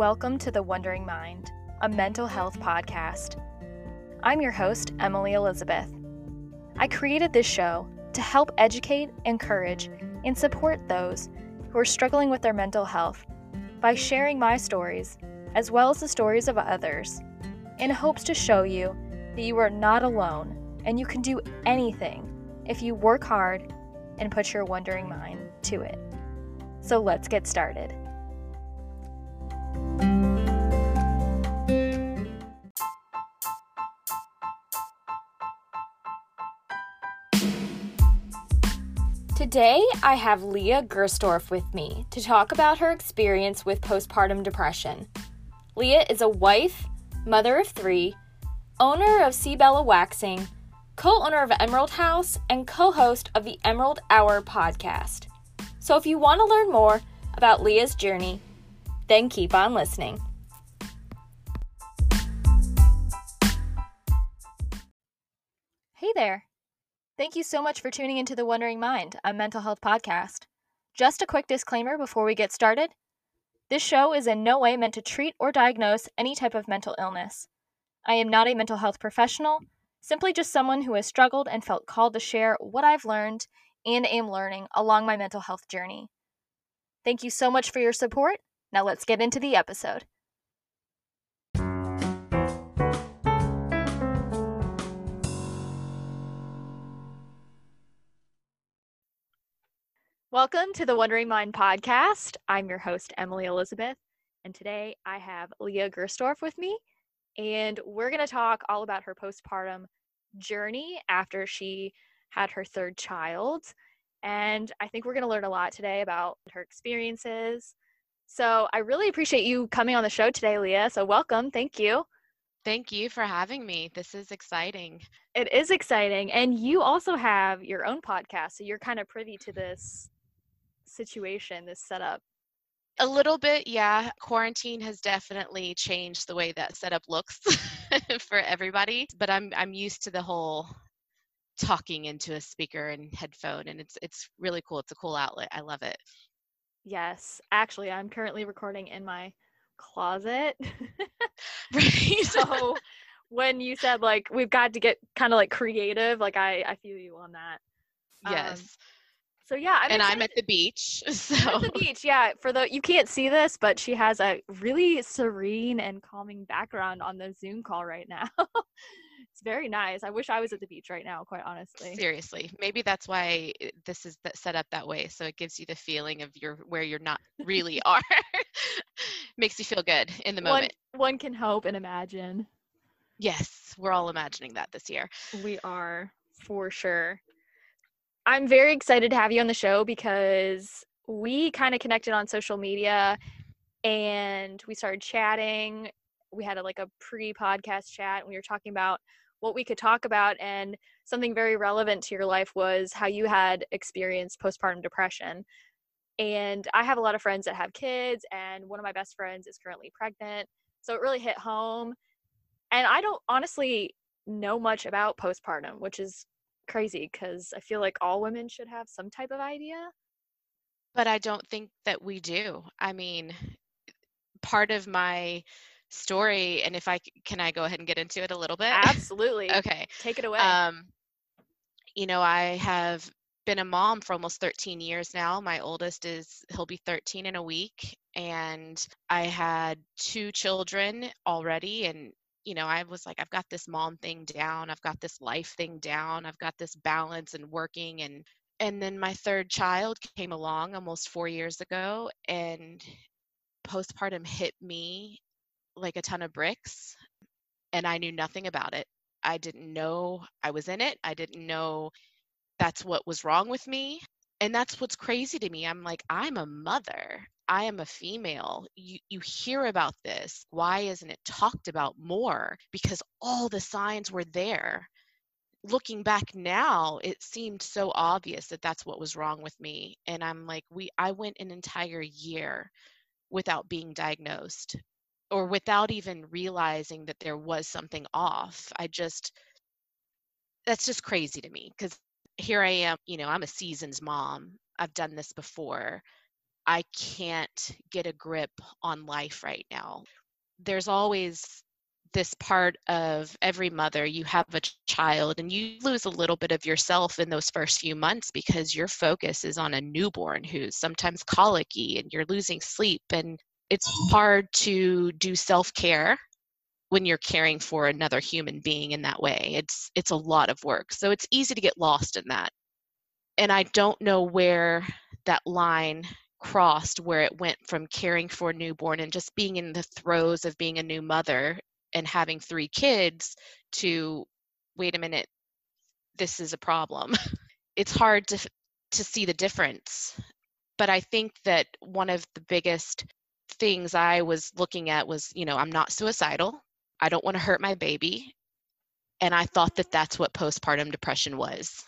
Welcome to The Wondering Mind, a mental health podcast. I'm your host, Emily Elizabeth. I created this show to help educate, encourage, and support those who are struggling with their mental health by sharing my stories, as well as the stories of others, in hopes to show you that you are not alone and you can do anything if you work hard and put your wondering mind to it. So let's get started. Today, I have Leah Gerstorff with me to talk about her experience with postpartum depression. Leah is a wife, mother of three, owner of Seibella Waxing, co owner of Emerald House, and co host of the Emerald Hour podcast. So if you want to learn more about Leah's journey, then keep on listening. Hey there. Thank you so much for tuning into The Wondering Mind, a mental health podcast. Just a quick disclaimer before we get started. This show is in no way meant to treat or diagnose any type of mental illness. I am not a mental health professional, simply just someone who has struggled and felt called to share what I've learned and am learning along my mental health journey. Thank you so much for your support. Now let's get into the episode. Welcome to the Wondering Mind podcast. I'm your host, Emily Elizabeth, and today I have Leah Gerstorff with me, and we're going to talk all about her postpartum journey after she had her third child. And I think we're going to learn a lot today about her experiences. So I really appreciate you coming on the show today, Leah. So welcome. Thank you. Thank you for having me. This is exciting. It is exciting. And you also have your own podcast. So you're kind of privy to this situation, this setup? A little bit, yeah. Quarantine has definitely changed the way that setup looks for everybody, but I'm I'm used to the whole talking into a speaker and headphone and it's it's really cool. It's a cool outlet. I love it. Yes. Actually, I'm currently recording in my closet. right. so when you said like we've got to get kind of like creative, like I I feel you on that. Yes. Um, so yeah, I'm and I'm at the beach. So at the beach, yeah. For the you can't see this, but she has a really serene and calming background on the Zoom call right now. It's very nice. I wish I was at the beach right now, quite honestly. Seriously, maybe that's why eh, this is set up that way, so it gives you the feeling of your where you're not really are. Makes you feel good in the moment. One, one can hope and imagine. Yes, we're all imagining that this year. We are for sure. I'm very excited to have you on the show because we kind of connected on social media and we started chatting. We had a, like a pre-podcast chat and we were talking about what we could talk about and something very relevant to your life was how you had experienced postpartum depression. And I have a lot of friends that have kids and one of my best friends is currently pregnant. So it really hit home. And I don't honestly know much about postpartum, which is crazy because I feel like all women should have some type of idea. But I don't think that we do. I mean, part of my story, and if I can, I go ahead and get into it a little bit. Absolutely. okay. Take it away. Um, you know, I have been a mom for almost 13 years now. My oldest is he'll be 13 in a week, and I had two children already, and you know, I was like, I've got this mom thing down, I've got this life thing down, I've got this balance and working and and then my third child came along almost 4 years ago and postpartum hit me like a ton of bricks and I knew nothing about it. I didn't know I was in it. I didn't know that's what was wrong with me. And that's what's crazy to me. I'm like, I'm a mother. I am a female. You, you hear about this. Why isn't it talked about more? Because all the signs were there. Looking back now, it seemed so obvious that that's what was wrong with me. And I'm like, we, I went an entire year without being diagnosed or without even realizing that there was something off. I just, that's just crazy to me because here I am, you know, I'm a seasoned mom. I've done this before I can't get a grip on life right now. There's always this part of every mother you have a child and you lose a little bit of yourself in those first few months because your focus is on a newborn who's sometimes colicky and you're losing sleep and it's hard to do self-care when you're caring for another human being in that way. It's it's a lot of work. So it's easy to get lost in that. And i don't know where that line crossed where it went from caring for a newborn and just being in the throes of being a new mother and having three kids to wait a minute this is a problem. It's hard to to see the difference. But i think that one of the biggest things i was looking at was you know i'm not suicidal i don't want to hurt my baby and i thought that that's what postpartum depression was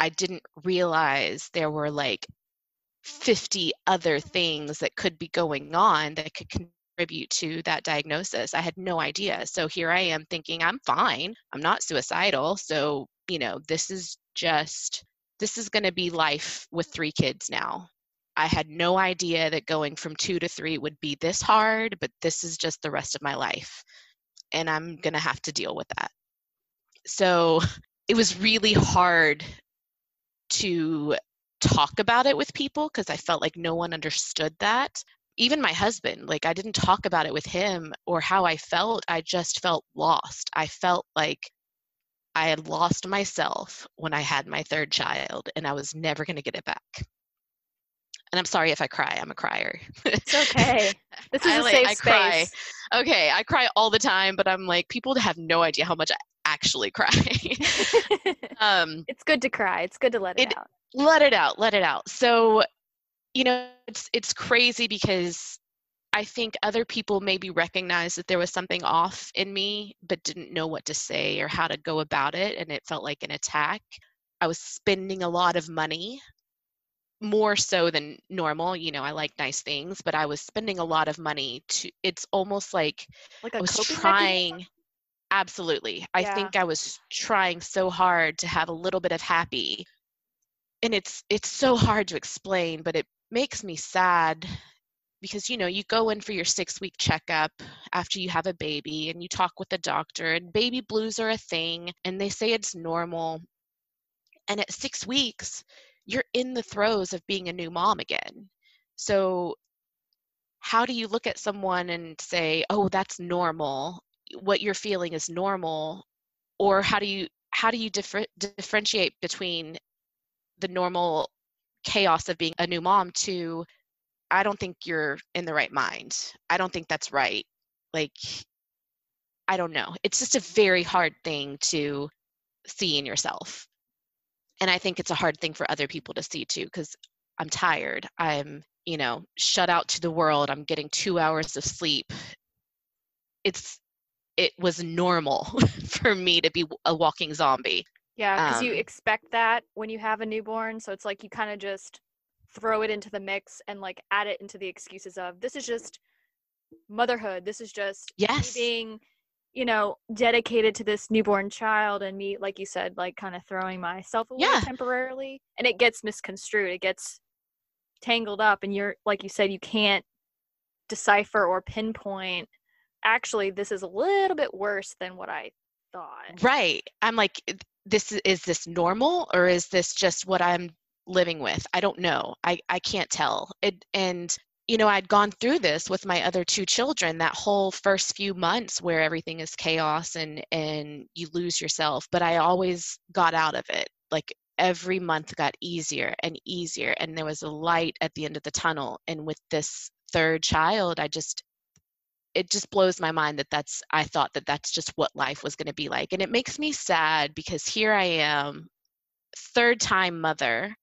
i didn't realize there were like 50 other things that could be going on that could contribute to that diagnosis. I had no idea. So here I am thinking I'm fine. I'm not suicidal. So, you know, this is just this is going to be life with three kids now. I had no idea that going from 2 to 3 would be this hard, but this is just the rest of my life. And I'm going to have to deal with that. So, it was really hard to talk about it with people because I felt like no one understood that even my husband like i didn't talk about it with him or how i felt i just felt lost i felt like i had lost myself when i had my third child and i was never going to get it back and i'm sorry if i cry i'm a crier. It's okay. This is I, a like, safe I space. Cry. okay i cry all the time but i'm like people have no idea how much i actually cry. Um it's good to cry. It's good to let it, It- out. let it out let it out. So you know it's it's crazy because i think other people maybe recognized that there was something off in me but didn't know what to say or how to go about it and it felt like an attack. I was spending a lot of money more so than normal you know i like nice things but i was spending a lot of money to it's almost like like i was coping mechanism? trying absolutely i Yeah. think i was trying so hard to have a little bit of happy and it's it's so hard to explain but it makes me sad because you know you go in for your 6 week checkup after you have a baby and you talk with the doctor and baby blues are a thing and they say it's normal and at 6 weeks you're in the throes of being a new mom again. So how do you look at someone and say oh that's normal what you're feeling is normal? Or how do you how do you differ, differentiate between the normal chaos of being a new mom to i don't think you're in the right mind. I don't think that's right. Like i don't know. It's just a very hard thing to see in yourself and i think it's a hard thing for other people to see too because i'm tired i'm you know shut out to the world i'm getting two hours of sleep it's it was normal for me to be a walking zombie Yeah, because you Um, expect that when you have a newborn. So it's like you kind of just throw it into the mix and like add it into the excuses of this is just motherhood. This is just yes being, you know, dedicated to this newborn child and me, like you said, like kind of throwing myself away Yeah. temporarily. And it gets misconstrued. It gets tangled up. And you're, like you said, you can't decipher or pinpoint. Actually, this is a little bit worse than what I thought. Right. I'm like, this is, is this normal or is this just what I'm living with? I don't know. I, I can't tell. It, and, you know, I'd gone through this with my other two children that whole first few months where everything is chaos and, and you lose yourself, but I always got out of it. Like every month got easier and easier and there was a light at the end of the tunnel. And with this third child, I just, it just blows my mind that that's i thought that that's just what life was going to be like and it makes me sad because here i am third time mother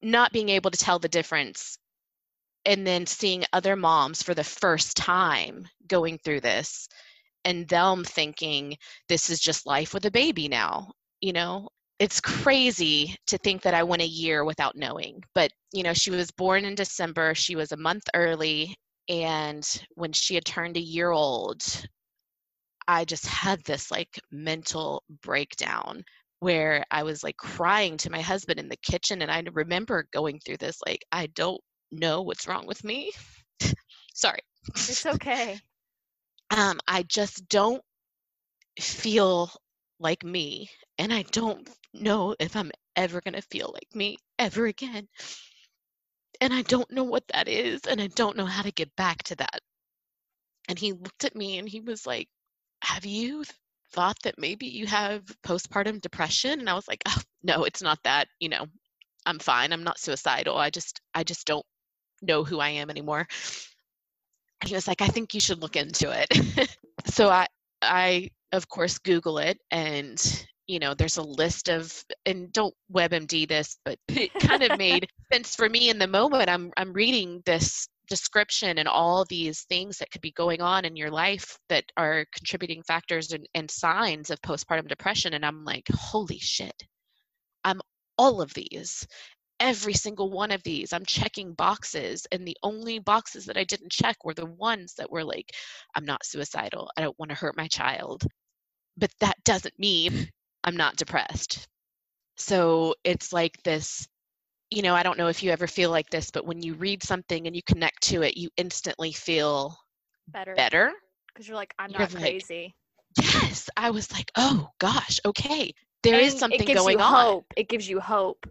not being able to tell the difference and then seeing other moms for the first time going through this and them thinking this is just life with a baby now you know it's crazy to think that i went a year without knowing but you know she was born in december she was a month early and when she had turned a year old i just had this like mental breakdown where I was like crying to my husband in the kitchen. And I remember going through this, like, I don't know what's wrong with me. Sorry. It's okay. um, I just don't feel like me. And I don't know if I'm ever going to feel like me ever again. And I don't know what that is. And I don't know how to get back to that. And he looked at me and he was like, Have you thought that maybe you have postpartum depression? And I was like, Oh, no, it's not that. You know, I'm fine. I'm not suicidal. I just, I just don't know who I am anymore. And he was like, I think you should look into it. so I, I of course Google it and you know there's a list of and don't webmd this but it kind of made sense for me in the moment i'm i'm reading this description and all these things that could be going on in your life that are contributing factors and, and signs of postpartum depression and i'm like holy shit i'm all of these every single one of these i'm checking boxes and the only boxes that i didn't check were the ones that were like i'm not suicidal i don't want to hurt my child but that doesn't mean I'm not depressed. So it's like this, you know, I don't know if you ever feel like this, but when you read something and you connect to it, you instantly feel better. Better. Because you're like, I'm You're not like, crazy. Yes. I was like, oh gosh, okay. There is And something it gives going you on. hope. It gives you hope.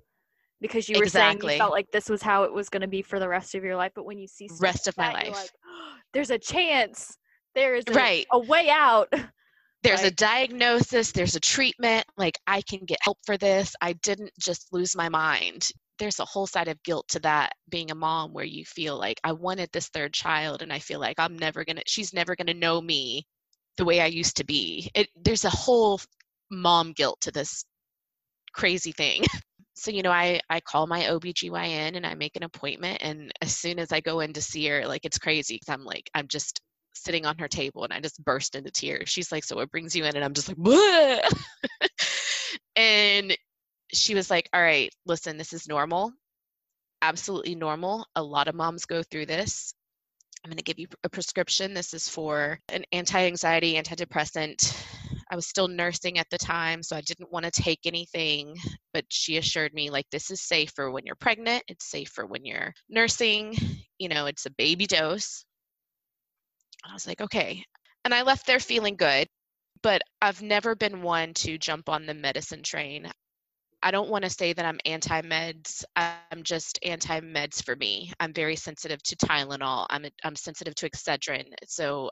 Because you were saying Exactly. you felt like this was how it was going to be for the rest of your life, but when you see Rest of my that, life. like, there's a chance. There is a, Right. a way out. There's a diagnosis, there's a treatment, like I can get help for this. I didn't just lose my mind. There's a whole side of guilt to that being a mom where you feel like I wanted this third child and I feel like I'm never going to she's never going to know me the way I used to be. It there's a whole mom guilt to this crazy thing. So, you know, I, I call my OBGYN and I make an appointment. And as soon as I go in to see her, like it's crazy because I'm like, I'm just sitting on her table and I just burst into tears. She's like, So what brings you in? And I'm just like, and she was like, All right, listen, this is normal. Absolutely normal. A lot of moms go through this. I'm going to give you a prescription. This is for an anti anxiety, antidepressant. I was still nursing at the time, so I didn't want to take anything. But she assured me, like, this is safe for when you're pregnant, it's safe for when you're nursing. You know, it's a baby dose. And I was like, okay. And I left there feeling good, but I've never been one to jump on the medicine train. I don't want to say that I'm anti meds. I'm just anti meds for me. I'm very sensitive to Tylenol. I'm I'm sensitive to Excedrin. So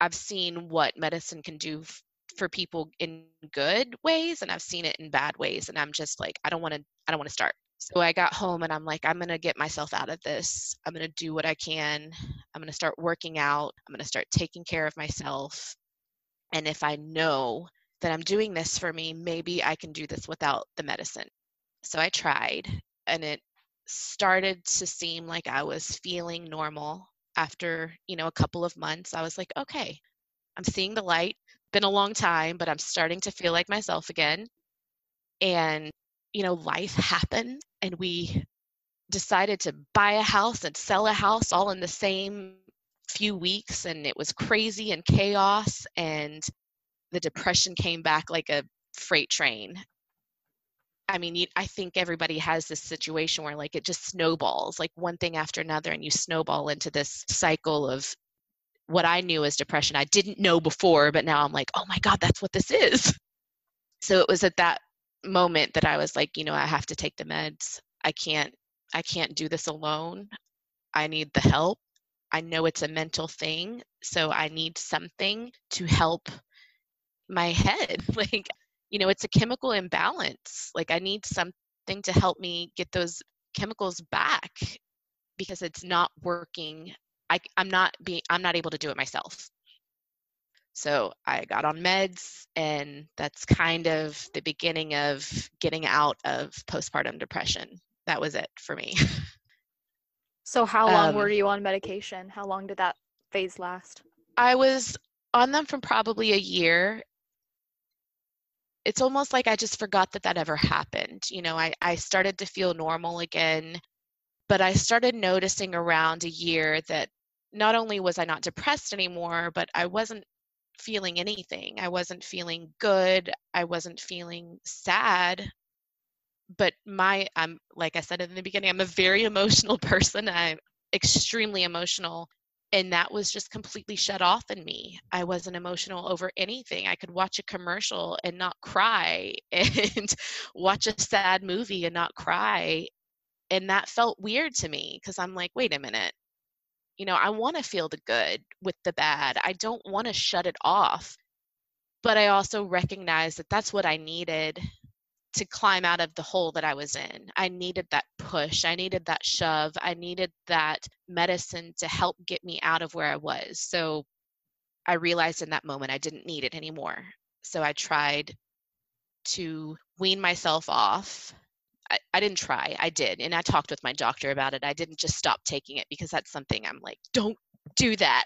I've seen what medicine can do f- for people in good ways, and I've seen it in bad ways. And I'm just like, I don't want to. I don't want to start. So I got home and I'm like, I'm gonna get myself out of this. I'm gonna do what I can. I'm gonna start working out. I'm gonna start taking care of myself. And if I know that I'm doing this for me, maybe I can do this without the medicine. So I tried, and it started to seem like I was feeling normal after, you know, a couple of months. I was like, okay, I'm seeing the light. Been a long time, but I'm starting to feel like myself again. And, you know, life happened, and we decided to buy a house and sell a house all in the same few weeks. And it was crazy and chaos. And the depression came back like a freight train. I mean, I think everybody has this situation where like it just snowballs, like one thing after another, and you snowball into this cycle of what I knew as depression. I didn't know before, but now I'm like, oh my God, that's what this is. So it was at that moment that I was like, you know, I have to take the meds. I can't, I can't do this alone. I need the help. I know it's a mental thing, so I need something to help my head. Like, you know, it's a chemical imbalance. Like, I need something to help me get those chemicals back because it's not working. I, I'm not being, I'm not able to do it myself. So I got on meds, and that's kind of the beginning of getting out of postpartum depression. That was it for me. So how long Um, were you on medication? How long did that phase last? I was on them for probably a year. It's almost like I just forgot that that ever happened. You know, I, I started to feel normal again, but I started noticing around a year that not only was I not depressed anymore, but I wasn't feeling anything. I wasn't feeling good. I wasn't feeling sad. But my, I'm like I said in the beginning, I'm a very emotional person. I'm extremely emotional. And that was just completely shut off in me. I wasn't emotional over anything. I could watch a commercial and not cry, and watch a sad movie and not cry. And that felt weird to me because I'm like, wait a minute you know, I want to feel the good with the bad. I don't want to shut it off. But I also recognize that that's what I needed to climb out of the hole that I was in. I needed that push. I needed that shove. I needed that medicine to help get me out of where I was. So I realized in that moment I didn't need it anymore. So I tried to wean myself off I, I didn't try. I did. And I talked with my doctor about it. I didn't just stop taking it because that's something I'm like, don't do that.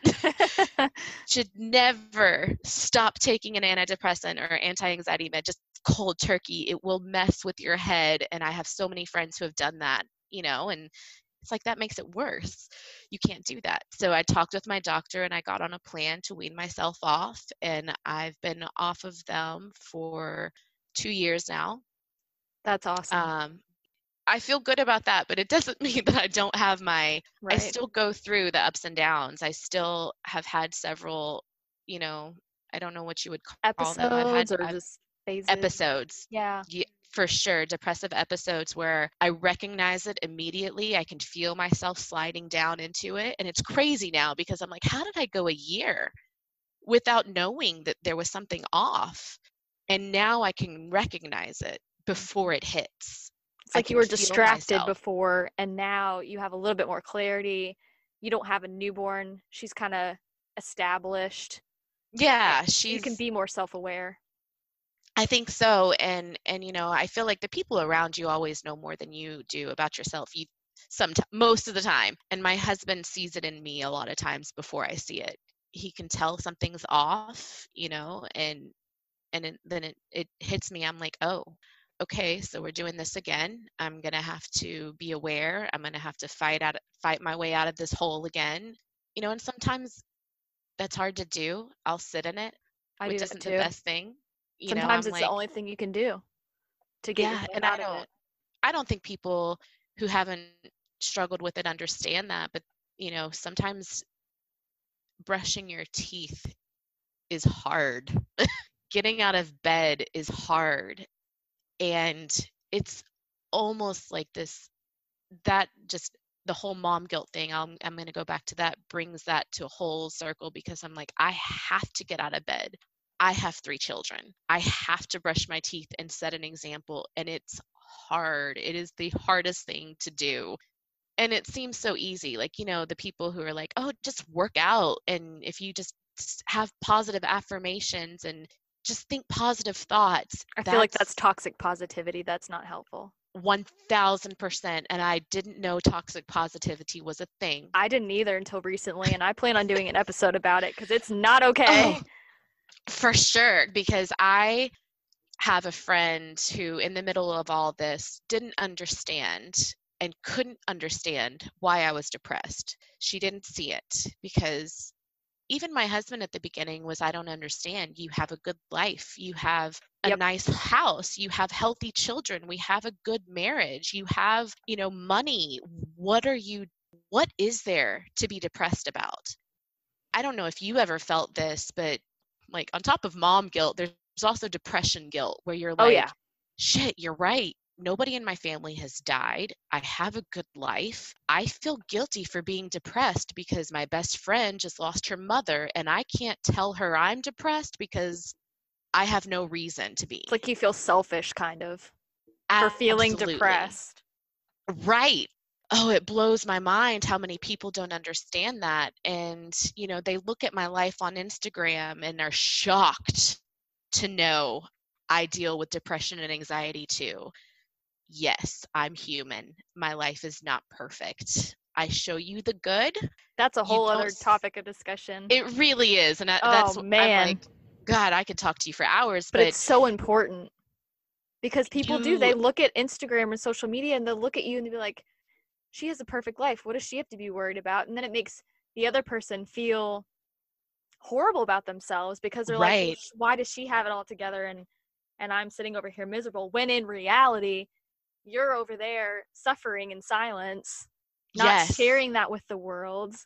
Should never stop taking an antidepressant or anti anxiety med, just cold turkey. It will mess with your head. And I have so many friends who have done that, you know, and it's like that makes it worse. You can't do that. So I talked with my doctor and I got on a plan to wean myself off. And I've been off of them for two years now. That's awesome. Um, I feel good about that, but it doesn't mean that I don't have my. Right. I still go through the ups and downs. I still have had several, you know, I don't know what you would call episodes them. I've had, or I've, just phases. Episodes. Yeah. yeah. For sure, depressive episodes where I recognize it immediately. I can feel myself sliding down into it. And it's crazy now because I'm like, how did I go a year without knowing that there was something off? And now I can recognize it mm. before it hits. It's like you were distracted myself. before, and now you have a little bit more clarity. You don't have a newborn; she's kind of established. Yeah, she's. You can be more self-aware. I think so, and and you know, I feel like the people around you always know more than you do about yourself. You some most of the time, and my husband sees it in me a lot of times before I see it. He can tell something's off, you know, and and it, then it it hits me. I'm like, oh, okay, so we're doing this again. I'm gonna have to be aware. I'm gonna have to fight out fight my way out of this hole again. You know, and sometimes that's hard to do. I'll sit in it, I which isn't the best thing. You sometimes know, it's like, the only thing you can do to get yeah, and I don't, I don't think people who haven't struggled with it understand that, but you know, sometimes brushing your teeth is hard. Getting out of bed is hard and it's almost like this that just the whole mom guilt thing um, i'm, I'm going to go back to that brings that to a whole circle because i'm like i have to get out of bed i have three children i have to brush my teeth and set an example and it's hard it is the hardest thing to do and it seems so easy like you know the people who are like oh just work out and if you just have positive affirmations and just think positive thoughts. I feel like that's toxic positivity. That's not helpful. 1000% and I didn't know toxic positivity was a thing. I didn't either until recently and I plan on doing an episode about it cuz it's not oh, okay. Oh, for sure because I have a friend who in the middle of all this didn't understand and couldn't understand why I was depressed. She didn't see it because even my husband at the beginning was i don't understand. You have a good life. You have a yep. nice house. You have healthy children. We have a good marriage. You have you know money. What are you what is there to be depressed about? I don't know if you ever felt this but like on top of mom guilt there's also depression guilt where you're oh, like oh, yeah. shit you're right nobody in my family has died. I have a good life. I feel guilty for being depressed because my best friend just lost her mother, and I can't tell her I'm depressed because I have no reason to be. It's like you feel selfish, kind of, for feeling depressed. Right. Oh, it blows my mind how many people don't understand that. And, you know, they look at my life on Instagram and are shocked to know I deal with depression and anxiety too yes, I'm human. My life is not perfect. I show you the good. That's a whole other topic of discussion. It really is, and oh, that's man. Like, God, I could talk to you for hours, but, but it's so important because people you, do. They look at Instagram and social media, and they'll look at you and they'll be like, "She has a perfect life. What does she have to be worried about?" And then it makes the other person feel horrible about themselves because they're Right. like, why does she have it all together and and I'm sitting over here miserable when in reality you're over there suffering in silence, not Yes. sharing that with the world.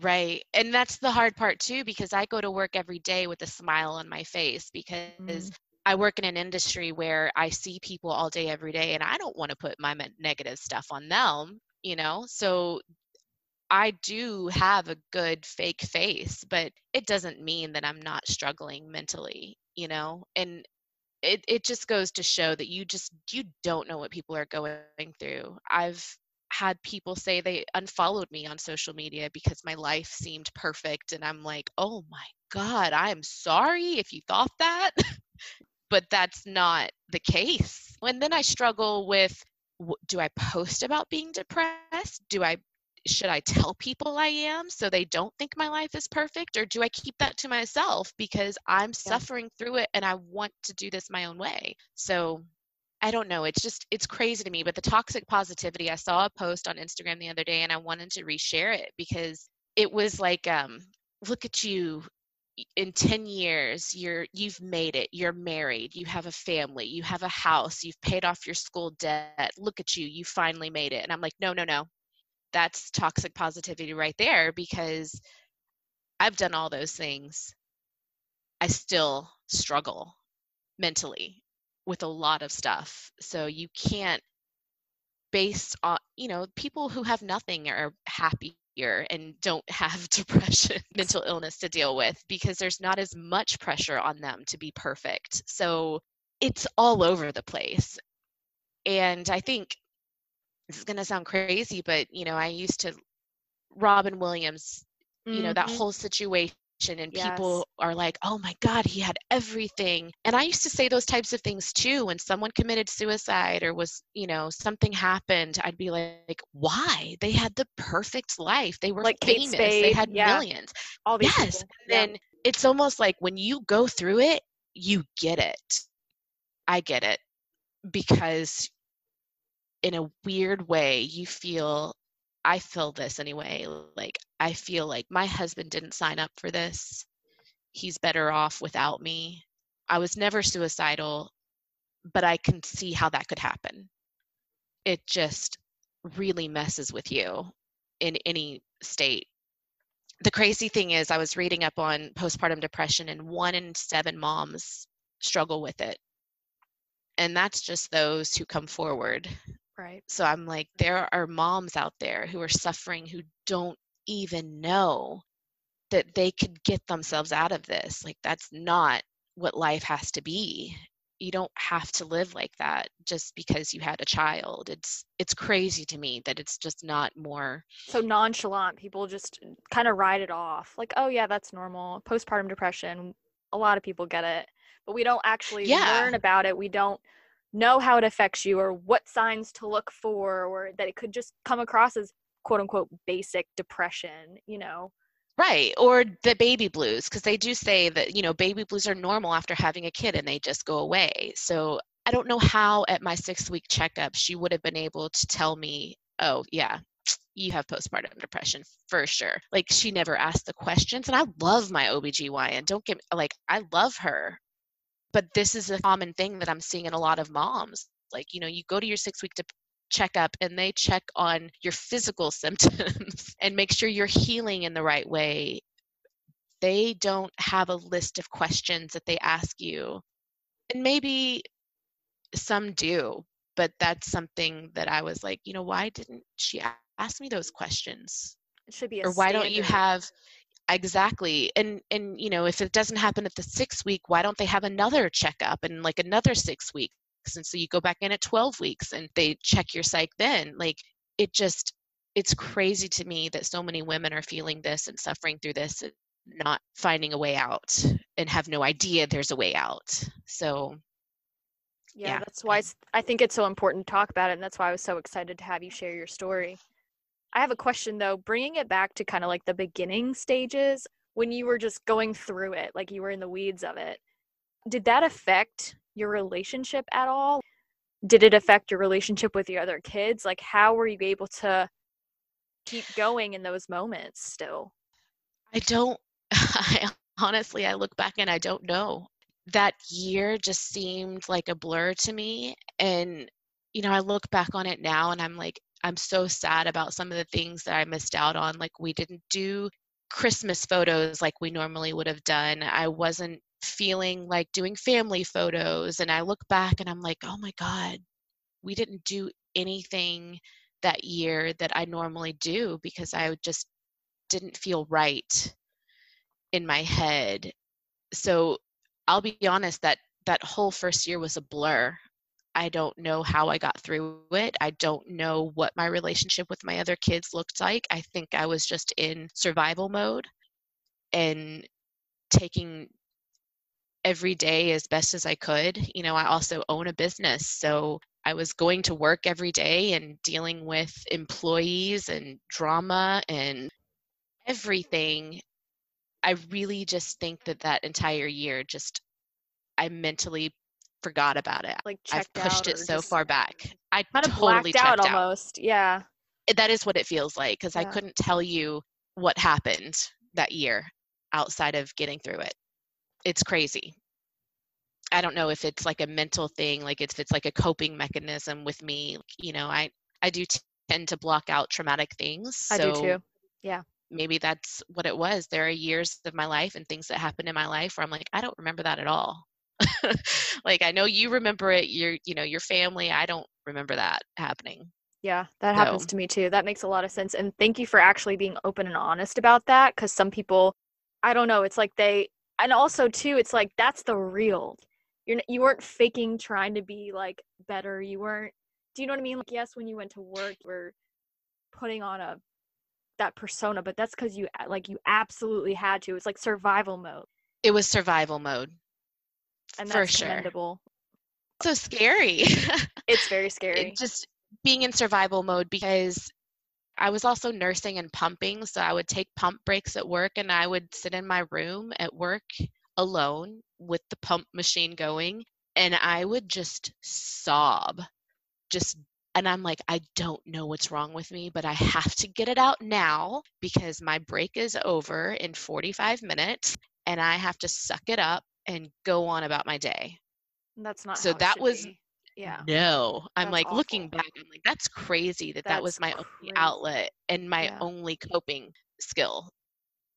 Right. And that's the hard part too, because I go to work every day with a smile on my face because Mm. I work in an industry where I see people all day, every day, and I don't want to put my negative stuff on them, you know? So I do have a good fake face, but it doesn't mean that I'm not struggling mentally, you know? And it, it just goes to show that you just you don't know what people are going through. I've had people say they unfollowed me on social media because my life seemed perfect and I'm like, "Oh my god, I am sorry if you thought that." but that's not the case. And then I struggle with do I post about being depressed? Do I should I tell people I am so they don't think my life is perfect or do I keep that to myself because I'm suffering through it and I want to do this my own way. So I don't know. It's just it's crazy to me, but the toxic positivity, I saw a post on Instagram the other day and I wanted to reshare it because it was like um look at you in 10 years you're you've made it you're married you have a family you have a house you've paid off your school debt look at you you finally made it. And i'm like no no no. That's toxic positivity right there because i've done all those things. I still struggle mentally with a lot of stuff. So you can't based on you know people who have nothing are happier and don't have depression mental illness to deal with because there's not as much pressure on them to be perfect so it's all over the place and i think this is going to sound crazy but you know i used to robin williams you know that Mhm. whole situation and Yes. people are like oh my god he had everything. And i used to say those types of things too when someone committed suicide or was you know something happened i'd be like why? They had the perfect life. They were Like famous. They had yeah. millions. All these yes. and then it's almost like when you go through it you get it. I get it. Because in a weird way you feel i feel this anyway like i feel like my husband didn't sign up for this. He's better off without me. I was never suicidal but i can see how that could happen. It just really messes with you in any state. The crazy thing is i was reading up on postpartum depression and one in seven moms struggle with it. And that's just those who come forward right. so I'm like, there are moms out there who are suffering who don't even know that they could get themselves out of this. Like, that's not what life has to be. You don't have to live like that just because you had a child. It's it's crazy to me that it's just not more So nonchalant, people just kind of ride it off. Like, oh yeah, that's normal. Postpartum depression, a lot of people get it, but we don't actually Yeah. learn about it. We don't know how it affects you or what signs to look for or that it could just come across as quote unquote basic depression, you know. Right, or the baby blues, because they do say that, you know, baby blues are normal after having a kid and they just go away. So I don't know how at my six week checkup she would have been able to tell me, oh, yeah, you have postpartum depression for sure. Like she never asked the questions. And I love my OBGYN. Don't get like, I love her. But this is a common thing that I'm seeing in a lot of moms. Like, you know, you go to your six week de- checkup and they check on your physical symptoms and make sure you're healing in the right way. They don't have a list of questions that they ask you. And maybe some do, but that's something that I was like, you know, why didn't she ask me those questions? It should be a Or why don't you have exactly and and you know if it doesn't happen at the six week why don't they have another checkup and like another six weeks and so you go back in at 12 weeks and they check your psych then like it just it's crazy to me that so many women are feeling this and suffering through this and not finding a way out and have no idea there's a way out so Yeah, Yeah, that's why I- I think it's so important to talk about it, and that's why I was so excited to have you share your story. I have a question though, bringing it back to kind of like the beginning stages when you were just going through it, like you were in the weeds of it. Did that affect your relationship at all? Did it affect your relationship with your other kids? Like, how were you able to keep going in those moments still? I don't I honestly, I look back and I don't know. That year just seemed like a blur to me. And, you know, I look back on it now and I'm like, I'm so sad about some of the things that I missed out on. Like, we didn't do Christmas photos like we normally would have done. I wasn't feeling like doing family photos. And I look back and I'm like, oh my God, we didn't do anything that year that I normally do because I just didn't feel right in my head. So I'll be honest that that whole first year was a blur. I don't know how I got through it. I don't know what my relationship with my other kids looked like. I think I was just in survival mode and taking every day as best as I could. You know, I also own a business, so I was going to work every day and dealing with employees and drama and everything. I really just think that that entire year just I mentally forgot about it. Like I've pushed it so far back. I kind of totally blacked out out. almost. Yeah. Eh, that is what it feels like because I couldn't tell you what happened that year outside of getting through it. It's crazy. I don't know if it's like a mental thing, like it's, if it's like a coping mechanism with me. You know, I I do tend to block out traumatic things. I do too. Yeah. maybe that's what it was. There are years of my life and things that happened in my life where I'm like, I don't remember that at all. like I know you remember it, your you know, your family, I don't remember that happening. Yeah, that happens to me too. That makes a lot of sense. And thank you for actually being open and honest about that because some people, I don't know, it's like they, and also too, it's like that's the real. You're you weren't faking trying to be like better. You weren't. Do you know what I mean? Like yes, when you went to work, you were putting on a that persona, but that's because you like you absolutely had to. It's like survival mode, It was survival mode. And for that's sure. commendable. So scary. It's very scary. it just being in survival mode because I was also nursing and pumping. So I would take pump breaks at work and I would sit in my room at work alone with the pump machine going and I would just sob. Just and I'm like, I don't know what's wrong with me, but I have to get it out now because my break is over in 45 minutes and I have to suck it up and go on about my day. that's not. so how that should was- be. Yeah. No, I'm That's like looking back, I'm like, that's crazy that that was That's my only outlet and my Yeah. only coping skill.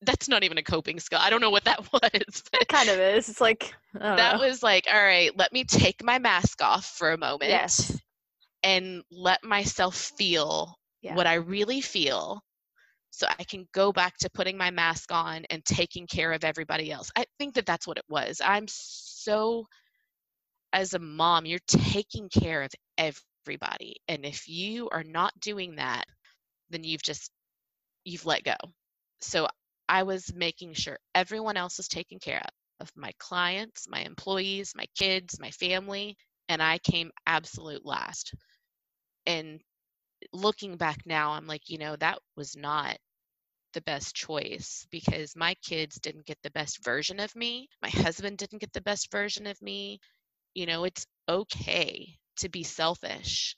That's not even a coping skill. I don't know what that was. It kind of is. It's like I don't that know. was like, all right, let me take my mask off for a moment yes. and let myself feel Yeah. what I really feel so I can go back to putting my mask on and taking care of everybody else. I think that that's what it was. I'm so, as a mom, you're taking care of everybody. And if you are not doing that, then you've just, you've let go. So I was making sure everyone else was taken care of, of my clients, my employees, my kids, my family, and I came absolute last. And looking back now, I'm like, you know, that was not the best choice because my kids didn't get the best version of me. My husband didn't get the best version of me. You know, it's okay to be selfish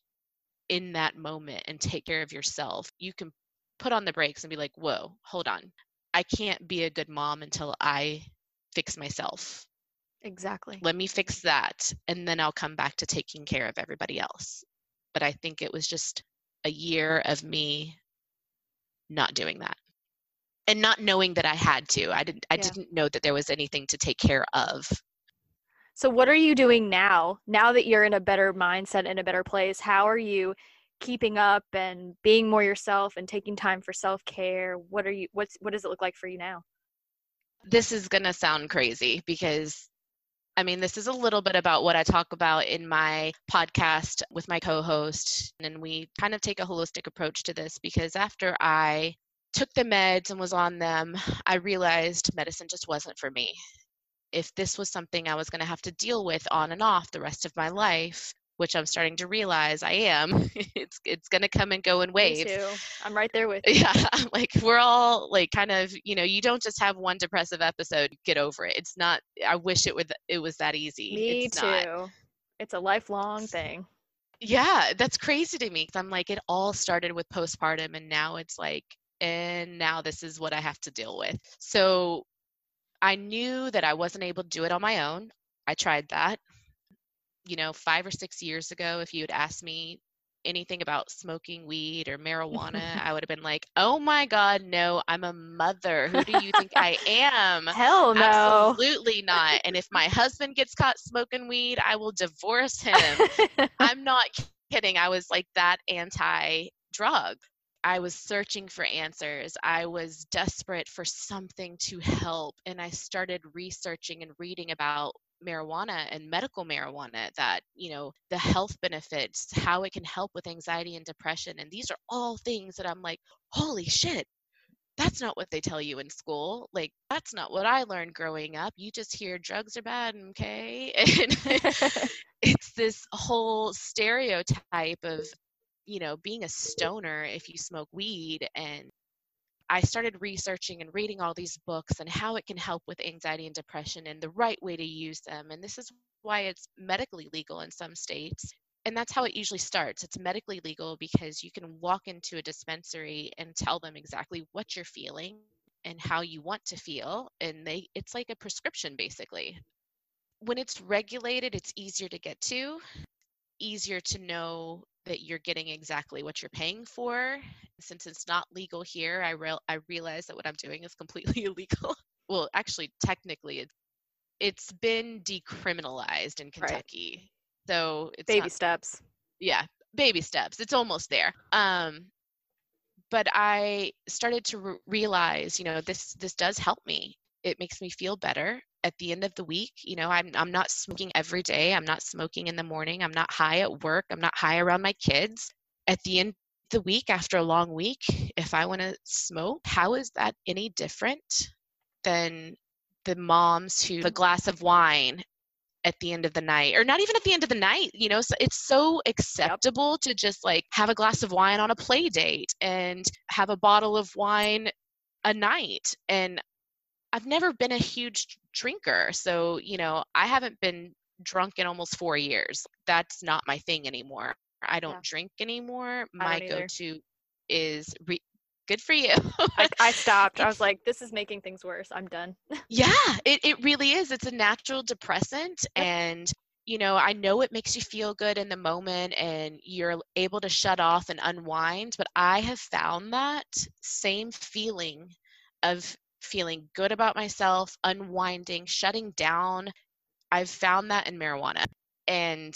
in that moment and take care of yourself. You can put on the brakes and be like, whoa, hold on. I can't be a good mom until I fix myself. Exactly. Let me fix that. And then I'll come back to taking care of everybody else. But I think it was just a year of me not doing that and not knowing that I had to. I didn't I Yeah. didn't know that there was anything to take care of. So what are you doing now? Now that you're in a better mindset in a better place, how are you keeping up and being more yourself and taking time for self-care? What are you what's what does it look like for you now? This is going to sound crazy because I mean, this is a little bit about what I talk about in my podcast with my co host. And we kind of take a holistic approach to this because after I took the meds and was on them, I realized medicine just wasn't for me. If this was something I was going to have to deal with on and off the rest of my life, which I'm starting to realize I am, it's it's going to come and go in Me waves too. I'm right there with you. yeah like we're all like kind of you know you don't just have one depressive episode get over it it's not i wish it would it was that easy Me it's too. not. It's a lifelong thing. yeah that's crazy to me i'm like it all started with postpartum and now it's like and now this is what i have to deal with so I knew that I wasn't able to do it on my own. I tried that. You know, five or six years ago, if you had asked me anything about smoking weed or marijuana, I would have been like, oh my God, no, I'm a mother. Who do you think I am? Hell no. Absolutely not. And if my husband gets caught smoking weed, I will divorce him. I'm not kidding. I was like that anti drug. I was searching for answers. I was desperate for something to help. And I started researching and reading about marijuana and medical marijuana that, you know, the health benefits, how it can help with anxiety and depression. And these are all things that I'm like, holy shit, that's not what they tell you in school. Like, that's not what I learned growing up. You just hear drugs are bad, okay? And it's this whole stereotype of you know, being a stoner if you smoke weed. And I started researching and reading all these books and how it can help with anxiety and depression and the right way to use them. And this is why it's medically legal in some states. And that's how it usually starts. It's medically legal because you can walk into a dispensary and tell them exactly what you're feeling and how you want to feel and they it's like a prescription basically when it's regulated it's easier to get to easier to know that you're getting exactly what you're paying for. Since it's not legal here, I real I realize that what I'm doing is completely illegal. well, actually, technically, it's it's been decriminalized in Kentucky, right. so it's baby not, steps. Yeah, baby steps. It's almost there. Um, but I started to re- realize, you know, this this does help me. It makes me feel better at the end of the week you know i'm i'm not smoking every day i'm not smoking in the morning i'm not high at work i'm not high around my kids. At the end of the week after a long week if i want to smoke how is that any different than the moms who a glass of wine at the end of the night or not even at the end of the night you know so it's so acceptable to just like have a glass of wine on a play date and have a bottle of wine a night and I've never been a huge drinker. So, you know, I haven't been drunk in almost four years. That's not my thing anymore. I don't yeah. drink anymore. My go to is re- good for you. I, I, stopped. I was like, this is making things worse. I'm done. yeah, it, it really is. It's a natural depressant. And, you know, I know it makes you feel good in the moment and you're able to shut off and unwind. But I have found that same feeling of feeling good about myself, unwinding, shutting down. I've found that in marijuana. And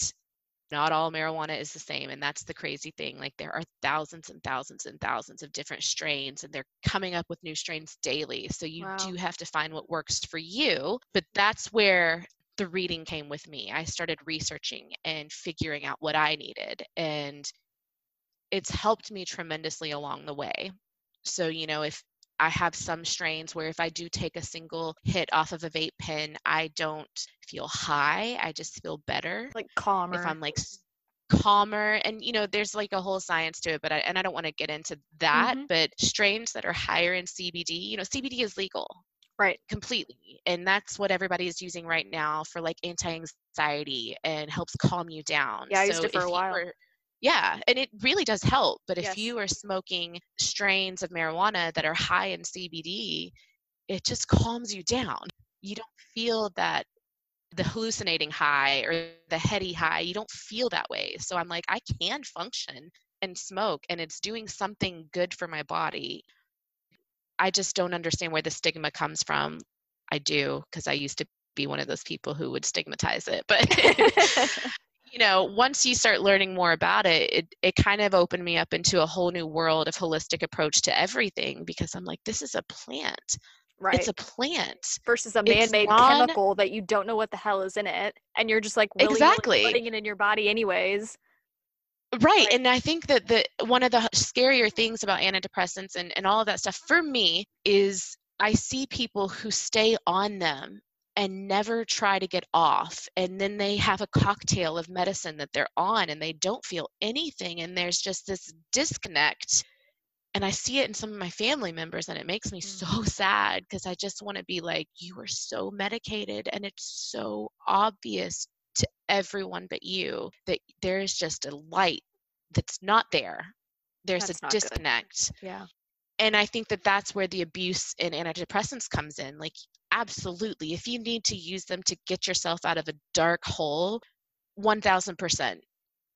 not all marijuana is the same. And that's the crazy thing. Like, there are thousands and thousands and thousands of different strains, and they're coming up with new strains daily. So, you wow. do have to find what works for you. But that's where the reading came with me. I started researching and figuring out what I needed. And it's helped me tremendously along the way. So, you know, if I have some strains where if I do take a single hit off of a vape pen, I don't feel high. I just feel better. Like calmer. If I'm like calmer and you know there's like a whole science to it but I, and I don't want to get into that mm-hmm. but strains that are higher in CBD you know CBD is legal right completely and that's what everybody is using right now for like anti-anxiety and helps calm you down yeah I used so it for a while were, yeah, and it really does help. But if yes. you are smoking strains of marijuana that are high in CBD, it just calms you down. You don't feel that the hallucinating high or the heady high. You don't feel that way. So I'm like, I can function and smoke, and it's doing something good for my body. I just don't understand where the stigma comes from. I do because I used to be one of those people who would stigmatize it. But you know, once you start learning more about it, it, it kind of opened me up into a whole new world of holistic approach to everything because I'm like, this is a plant. Right. It's a plant. Versus a man made chemical that you don't know what the hell is in it. And you're just like exactly putting it in your body anyways. Right. And I think that the one of the scarier things about antidepressants and, and all of that stuff for me is I see people who stay on them and never try to get off. And then they have a cocktail of medicine that they're on and they don't feel anything. And there's just this disconnect. And I see it in some of my family members, and it makes me so mm. sad because I just want to be like, you are so medicated, and it's so obvious to everyone but you that there is just a light that's not there. There's that's a disconnect. Good. Yeah. And I think that that's where the abuse in antidepressants comes in. Like, absolutely. If you need to use them to get yourself out of a dark hole, 1000%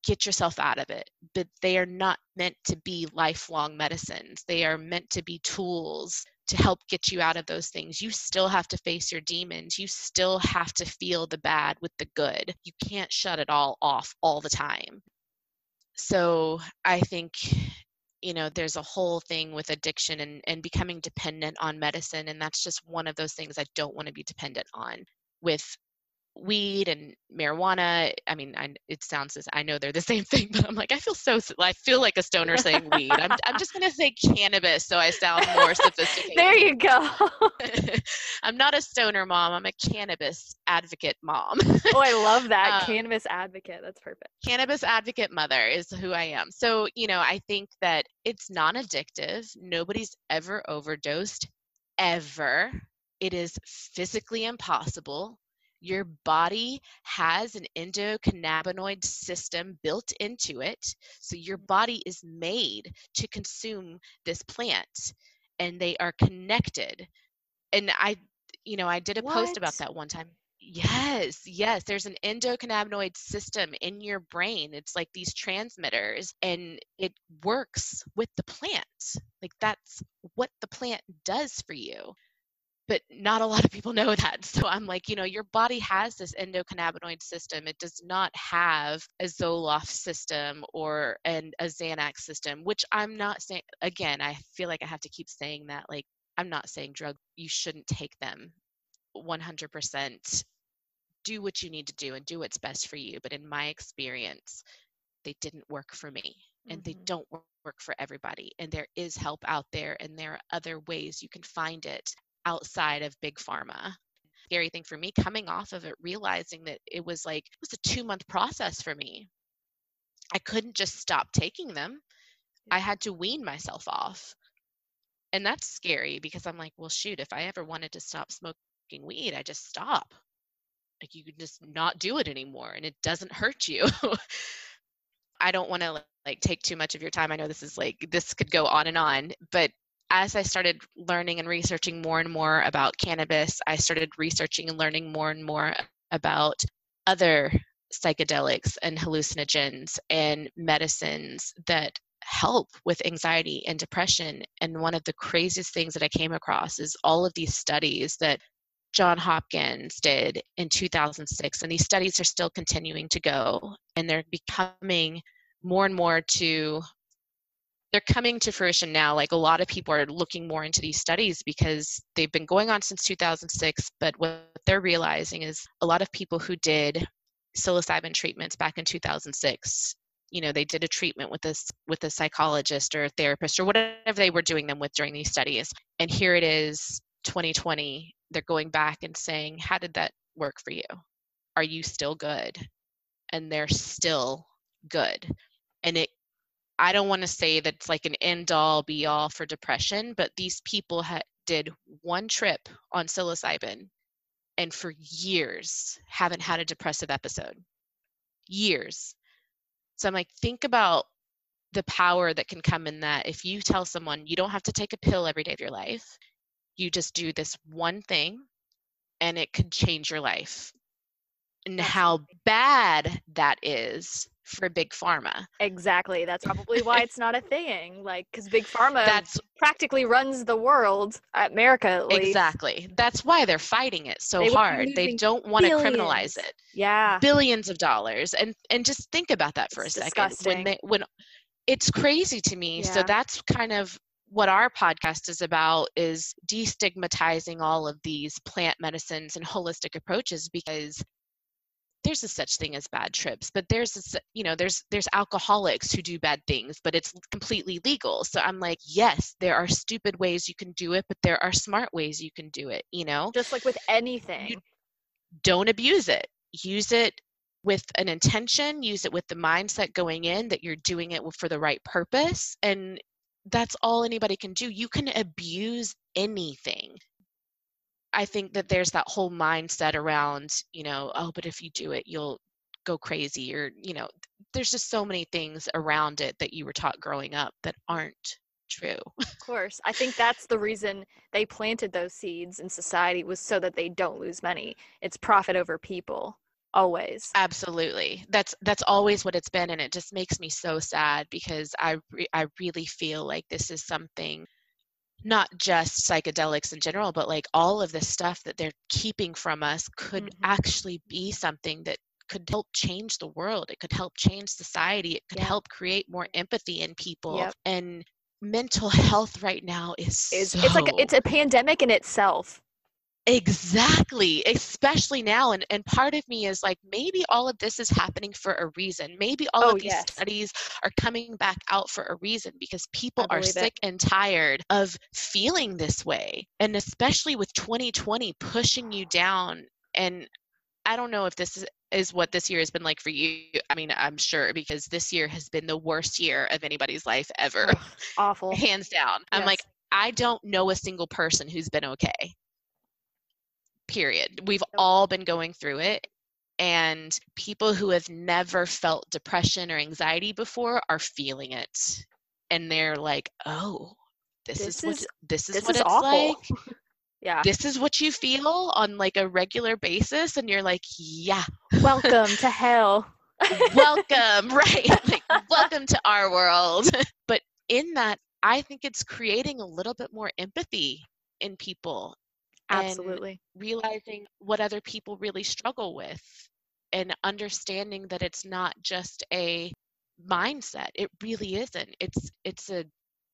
get yourself out of it. But they are not meant to be lifelong medicines. They are meant to be tools to help get you out of those things. You still have to face your demons. You still have to feel the bad with the good. You can't shut it all off all the time. So I think you know there's a whole thing with addiction and, and becoming dependent on medicine and that's just one of those things i don't want to be dependent on with weed and marijuana i mean I, it sounds as i know they're the same thing but i'm like i feel so i feel like a stoner saying weed. I'm, I'm just going to say cannabis so i sound more sophisticated. there you go. I'm not a stoner mom. I'm a cannabis advocate mom. Oh i love that. Um, cannabis advocate. That's perfect. cannabis advocate mother is who i am. So you know i think that it's non-addictive. Nobody's ever overdosed ever. It is physically impossible your body has an endocannabinoid system built into it. So your mm-hmm. body is made to consume this plant and they are connected. And I, you know, I did a what? post about that one time. Yes, yes. There's an endocannabinoid system in your brain. It's like these transmitters, and it works with the plant. Like that's what the plant does for you but not a lot of people know that. So I'm like, you know, your body has this endocannabinoid system. It does not have a Zoloft system or an, a Xanax system, which I'm not saying, again, I feel like I have to keep saying that. Like, I'm not saying drug, you shouldn't take them 100%. Do what you need to do and do what's best for you. But in my experience, they didn't work for me and mm-hmm. they don't work for everybody. And there is help out there and there are other ways you can find it outside of big pharma. Scary thing for me coming off of it realizing that it was like it was a two month process for me. I couldn't just stop taking them. I had to wean myself off. And that's scary because i'm like well shoot if i ever wanted to stop smoking weed i just stop. Like you can just not do it anymore and it doesn't hurt you. I don't want to like take too much of your time. I know this is like this could go on and on but as I started learning and researching more and more about cannabis, I started researching and learning more and more about other psychedelics and hallucinogens and medicines that help with anxiety and depression. And one of the craziest things that I came across is all of these studies that John Hopkins did in 2006. And these studies are still continuing to go, and they're becoming more and more to they're coming to fruition now. Like a lot of people are looking more into these studies because they've been going on since 2006. But what they're realizing is a lot of people who did psilocybin treatments back in 2006 you know they did a treatment with this with a psychologist or a therapist or whatever they were doing them with during these studies and here it is 2020 they're going back and saying how did that work for you are you still good and they're still good and it I don't want to say that it's like an end all be all for depression, but these people ha- did one trip on psilocybin and for years haven't had a depressive episode. Years. So I'm like, think about the power that can come in that if you tell someone you don't have to take a pill every day of your life, you just do this one thing and it could change your life. And how bad that is for big pharma. Exactly. That's probably why it's not a thing. Like, because big pharma that's practically runs the world, uh, at America. Exactly. That's why they're fighting it so they hard. They don't want to criminalize it. Yeah. Billions of dollars, and and just think about that for it's a second. Disgusting. When they when it's crazy to me. Yeah. So that's kind of what our podcast is about is destigmatizing all of these plant medicines and holistic approaches because there's a such thing as bad trips but there's a, you know there's there's alcoholics who do bad things but it's completely legal. So i'm like yes there are stupid ways you can do it but there are smart ways you can do it you know? Just like with anything. you don't abuse it. Use it with an intention use it with the mindset going in that you're doing it for the right purpose and that's all anybody can do. You can abuse anything I think that there's that whole mindset around, you know, oh, but if you do it, you'll go crazy or, you know, there's just so many things around it that you were taught growing up that aren't true. Of course. I think that's the reason they planted those seeds in society was so that they don't lose money. It's profit over people always. Absolutely. That's that's always what it's been and it just makes me so sad because I re- I really feel like this is something not just psychedelics in general but like all of the stuff that they're keeping from us could Mhm. actually be something that could help change the world. It could help change society. It could Yeah. help create more empathy in people. Yep. And mental health right now is Is so it's like it's a pandemic in itself. Exactly, especially now. And, and part of me is like, maybe all of this is happening for a reason. Maybe all Oh, of these yes. studies are coming back out for a reason because people are believe it. sick and tired of feeling this way. And especially with 2020 pushing you down. And I don't know if this is, is what this year has been like for you. I mean, I'm sure because this year has been the worst year of anybody's life ever, awful. hands down. I'm like, I don't know a single person who's been okay. Period. We've all been going through it. And people who have never felt depression or anxiety before are feeling it. And they're like, oh, this, This is what is- this is this what is it's awful. like. Yeah. This is what you feel on like a regular basis. And you're like, yeah, Welcome to hell. welcome, right? Like, welcome to our world. but in that, I think it's creating a little bit more empathy in people Absolutely. realizing what other people really struggle with and understanding that it's not just a mindset it really isn't it's it's a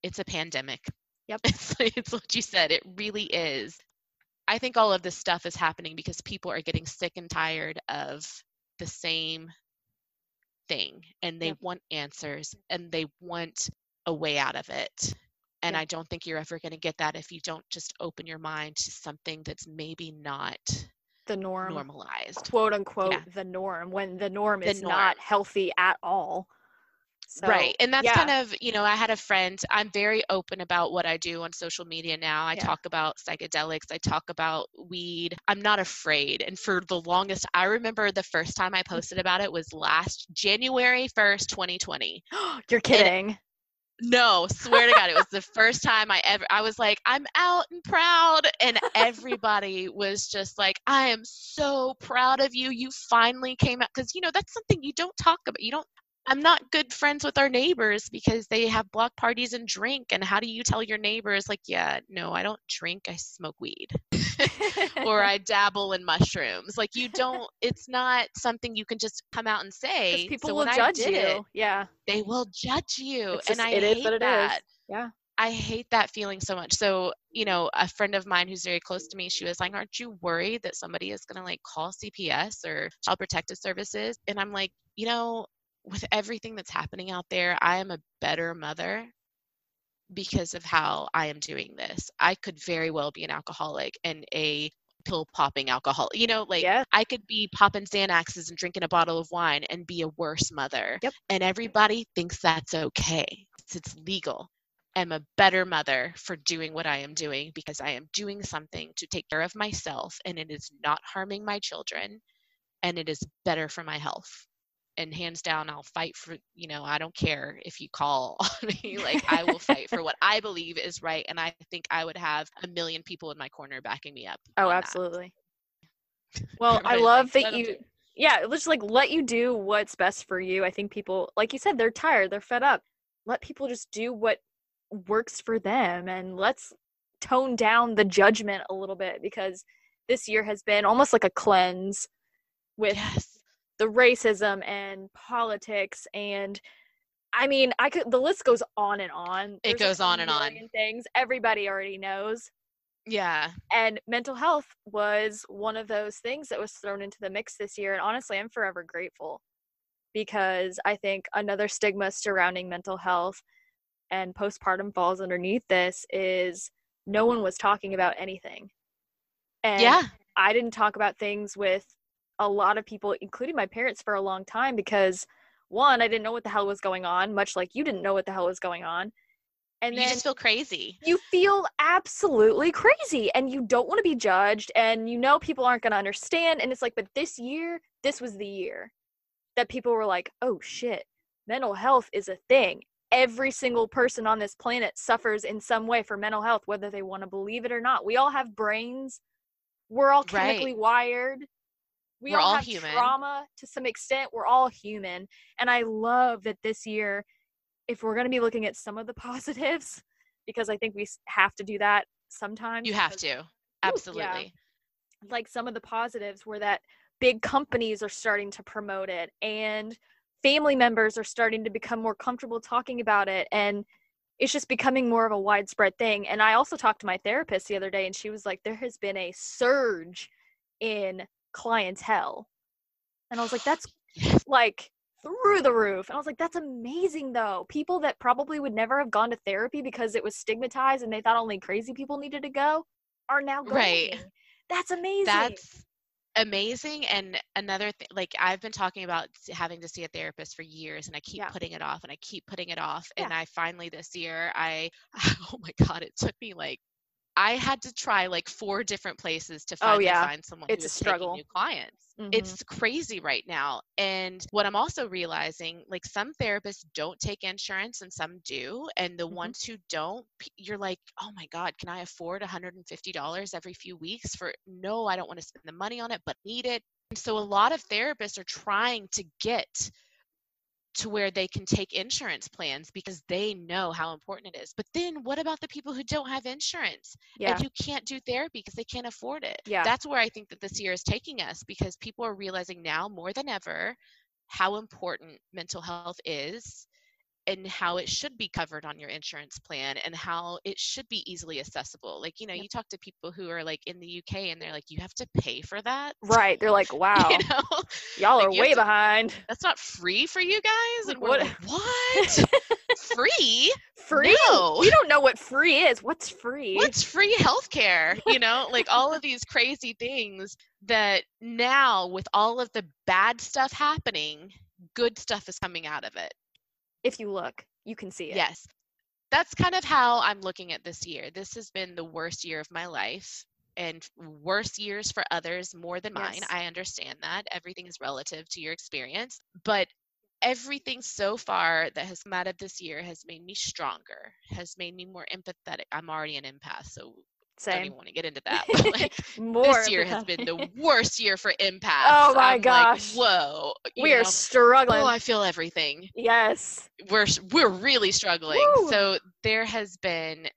it's a pandemic Yep. it's, it's what you said it really is i think all of this stuff is happening because people are getting sick and tired of the same thing and they Yep. want answers and they want a way out of it and Yep. i don't think you're ever going to get that if you don't just open your mind to something that's maybe not The norm. normalized Quote unquote Yeah. the norm when the norm The is not healthy at all. So, right and that's yeah. kind of you know i had a friend i'm very open about what i do on social media now i Yeah. talk about psychedelics i talk about weed i'm not afraid and for the longest i remember the first time i mm. posted about it was last january 1st 2020 You're kidding. No, swear to God, it was the first time I ever, I was like, I'm out and proud. And everybody was just like, I am so proud of you. You finally came out. Because, you know, that's something you don't talk about. You don't, I'm not good friends with our neighbors because they have block parties and drink. And how do you tell your neighbors, like, yeah, no, I don't drink, I smoke weed or I dabble in mushrooms? Like, you don't, it's not something you can just come out and say. people so will judge you. it, yeah. they will judge you. It's and just- I it hate is what it is. that. Yeah. I hate that feeling so much. So, you know, a friend of mine who's very close to me, she was like, Aren't you worried that somebody is going to like call CPS or Child Protective Services? And I'm like, You know, with everything that's happening out there, I am a better mother because of how I am doing this. I could very well be an alcoholic and a pill popping alcohol. You know, like Yeah. I could be popping Xanaxes and drinking a bottle of wine and be a worse mother. Yep. And everybody thinks that's okay. It's, it's legal. I'm a better mother for doing what I am doing because I am doing something to take care of myself and it is not harming my children and it is better for my health. And hands down, I'll fight for, you know, I don't care if you call on me. Like, I will fight for what I believe is right. And I think I would have a million people in my corner backing me up. Oh, on that. absolutely. Well, I love like, that you do it." yeah, let's just like let you do what's best for you. I think people like you said, they're tired, they're fed up. Let people just do what works for them and let's tone down the judgment a little bit because this year has been almost like a cleanse with Yes. The racism and politics and I mean, I could the list goes on and on. It There's, like, goes a on and on. Things everybody already knows. Yeah. And mental health was one of those things that was thrown into the mix this year. And honestly, I'm forever grateful because I think another stigma surrounding mental health and postpartum falls underneath this is no one was talking about anything. And yeah. I didn't talk about things with a lot of people, including my parents, for a long time because one, I didn't know what the hell was going on, much like you didn't know what the hell was going on. And you then just feel crazy. you feel absolutely crazy and you don't want to be judged and you know people aren't going to understand and it's like but this year this was the year that people were like oh shit mental health is a thing every single person on this planet suffers in some way for mental health, whether they want to believe it or not. We all have brains. We're all chemically Right. wired. We We're all, all have human. trauma to some extent. We're all human. And I love that this year, if we're going to be looking at some of the positives, because I think we have to do that sometimes. You have because, to. Absolutely. Like some of the positives were that big companies are starting to promote it and family members are starting to become more comfortable talking about it. And it's just becoming more of a widespread thing. And I also talked to my therapist the other day, and she was like, there has been a surge in clientele. And I was like, that's like through the roof. And I was like, that's amazing though. People that probably would never have gone to therapy because it was stigmatized and they thought only crazy people needed to go are now going. Right. That's amazing. That's amazing. And another thing, like I've been talking about having to see a therapist for years and I keep Yeah. putting it off and I keep putting it off. Yeah. And I finally this year, I, oh my God, it took me like, I had to try like four different places to finally Oh, yeah. find someone It's who a was struggle. new clients. Mhm. It's crazy right now. And what I'm also realizing, like some therapists don't take insurance and some do. And the Mhm. ones who don't, you're like, oh my God, can I afford $150 every few weeks for no, I don't want to spend the money on it, but need it. And so a lot of therapists are trying to get to where they can take insurance plans because they know how important it is. But then what about the people who don't have insurance? yeah. and who can't do therapy because they can't afford it. Yeah. That's where I think that this year is taking us because people are realizing now more than ever how important mental health is and how it should be covered on your insurance plan and how it should be easily accessible. Like, you know, Yep. you talk to people who are like in the UK and they're like, you have to pay for that. right. They're like, wow, You know, y'all like, are way to- behind. that's not free for you guys. And what- like, what? free? Free? No. We don't know what free is. What's free? what's free healthcare you know like all of these crazy things that now with all of the bad stuff happening good stuff is coming out of it if you look, you can see it. yes that's kind of how i'm looking at this year this has been the worst year of my life and worse years for others more than mine Yes. i understand that everything is relative to your experience but everything so far that has come out of this year has made me stronger has made me more empathetic i'm already an empath so don't even want to get into that. But like this year has been the worst year for oh empaths. Oh my I'm gosh. Like, Whoa. we are know, oh, struggling. Oh, I feel everything. yes. We're we're really struggling. Woo. So there has been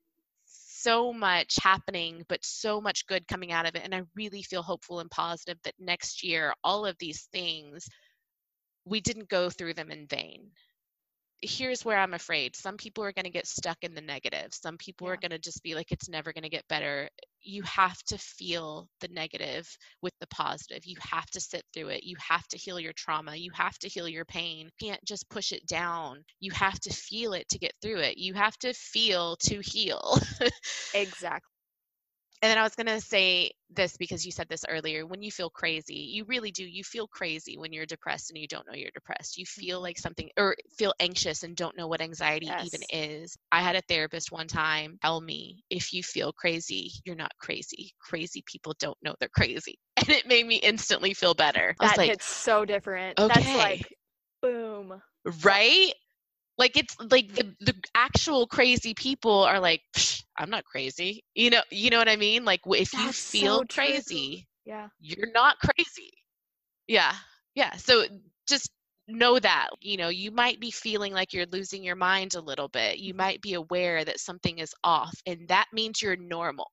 so much happening, but so much good coming out of it. And I really feel hopeful and positive that next year, all of these things, we didn't go through them in vain. Here's where I'm afraid. Some people are going to get stuck in the negative. Some people are going to just be like, it's never going to get better. You have to feel the negative with the positive. You have to sit through it. You have to heal your trauma. You have to heal your pain. You can't just push it down. You have to feel it to get through it. You have to feel to heal. Exactly. And then I was going to say this because you said this earlier. When you feel crazy, you really do. You feel crazy when you're depressed and you don't know you're depressed. You feel Mhm. like something, or feel anxious and don't know what anxiety even is. I had a therapist one time tell me, if you feel crazy, you're not crazy. Crazy people don't know they're crazy. And it made me instantly feel better. I was That like, hits so different. That's okay. like boom. right? Like it's like the the actual crazy people are like, "Psh, I'm not crazy. You know, you know what I mean? Like if you That's so feel true. crazy, Yeah. you're not crazy. Yeah. Yeah. So just know that, you know, you might be feeling like you're losing your mind a little bit. You Mhm. might be aware that something is off, and that means you're normal.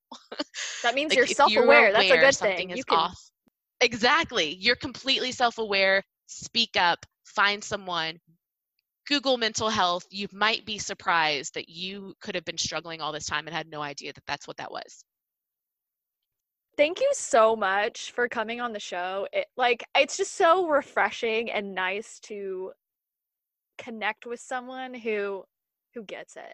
That means Like, you're self-aware. That's a good something thing. You can off. Exactly. You're completely self-aware. Speak up. Find someone. Google mental health. You might be surprised that you could have been struggling all this time and had no idea that that's what that was. Thank you so much for coming on the show. It like it's just so refreshing and nice to connect with someone who who gets it.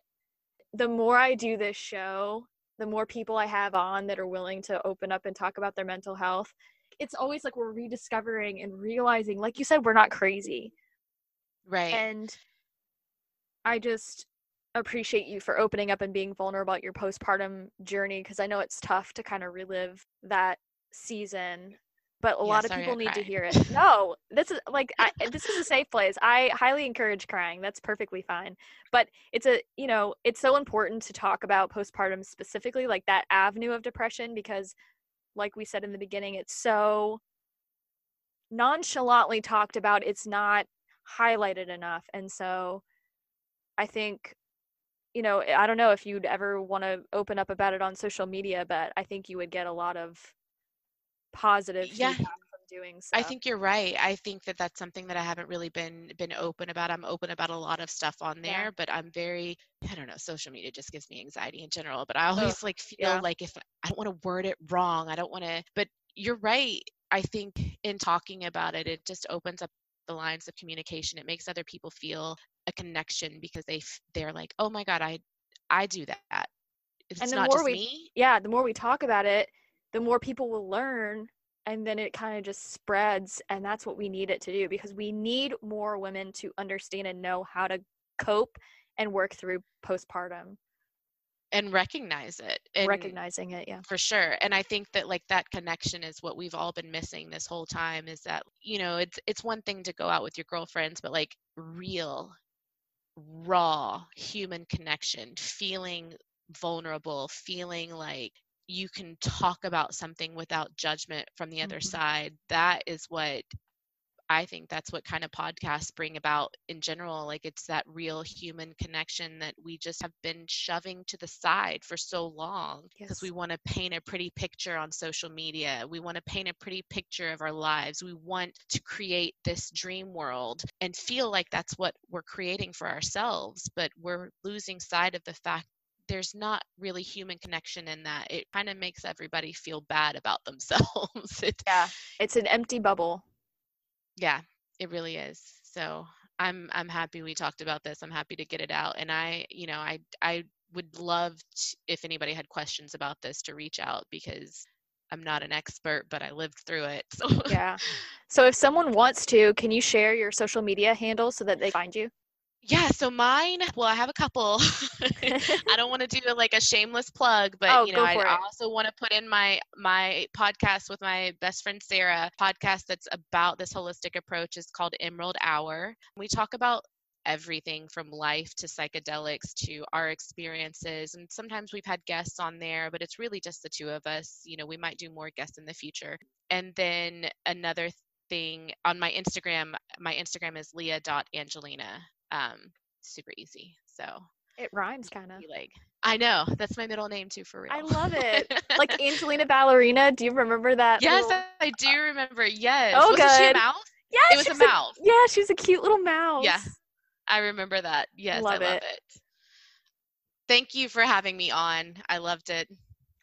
The more I do this show, the more people I have on that are willing to open up and talk about their mental health. It's always like we're rediscovering and realizing like you said we're not crazy. Right. And I just appreciate you for opening up and being vulnerable about your postpartum journey because I know it's tough to kind of relive that season but a Yeah, lot of people need to hear it. No, this is like I, this is a safe place. I highly encourage crying. That's perfectly fine. But it's a you know it's so important to talk about postpartum specifically, like that avenue of depression, because like we said in the beginning, it's so nonchalantly talked about. It's not highlighted enough, and so I think you know eh, I don't know if you'd ever want to open up about it on social media, but I think you would get a lot of positive Yeah. feedback from doing so. I think you're right. I think that that's something that I haven't really been been open about. I'm open about a lot of stuff on Yeah. there, but I'm very I don't know, social media just gives me anxiety in general, but I always like feel yeah. like if I don't want to word it wrong, I don't want to but you're right. I think in talking about it, it just opens up the lines of communication. It makes other people feel a connection because they f- they're like, "Oh my god, I I do that." It's the not more just we- me. yeah, the more we talk about it, the more people will learn and then it kind of just spreads and that's what we need it to do because we need more women to understand and know how to cope and work through postpartum and recognize it and recognizing it yeah for sure and i think that like that connection is what we've all been missing this whole time is that you know it's it's one thing to go out with your girlfriends but like real raw human connection feeling vulnerable feeling like you can talk about something without judgment from the other Mhm. side that is what I think that's what kind of podcasts bring about in general. Like it's that real human connection that we just have been shoving to the side for so long because we want to paint a pretty picture on social media. We want to paint a pretty picture of our lives. We want to create this dream world and feel like that's what we're creating for ourselves, but we're losing sight of the fact there's not really human connection in that. It kind of makes everybody feel bad about themselves. it, yeah it's an empty bubble yeah, it really is. So I'm I'm happy we talked about this. I'm happy to get it out. And I, you know, I I would love t if anybody had questions about this to reach out because I'm not an expert, but I lived through it. So yeah so if someone wants to can you share your social media handle so that they find you yeah, so mine, well, I have a couple. I don't want to do like a shameless plug, but Oh, you know, I it. also want to put in my my podcast with my best friend Sarah, podcast that's about this holistic approach is called Emerald Hour. We talk about everything from life to psychedelics to our experiences and sometimes we've had guests on there but it's really just the two of us you know we might do more guests in the future and then another thing on my instagram my instagram is leah.angelina um super easy so it rhymes kind of like i know that's my middle name too for real I love it. like angelina ballerina do you remember that yes little- i do remember yes Oh, wasn't she a mouse yeah it was she a mouse yeah she was a cute little mouse Yeah, i remember that yes Love i love it. it thank you for having me on i loved it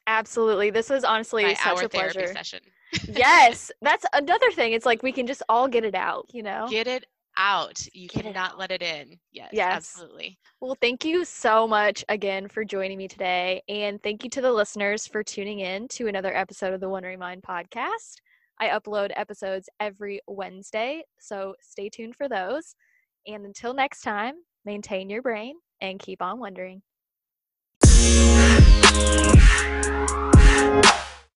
Absolutely. This was honestly my such hour a therapy pleasure. session yes. That's another thing. It's like we can just all get it out, you know? get it out you Get cannot let it in yes, Yes. absolutely Well, thank you so much again for joining me today. And thank you to the listeners for tuning in to another episode of the Wondering Mind podcast. I upload episodes every Wednesday, so stay tuned for those. And until next time, maintain your brain and keep on wondering.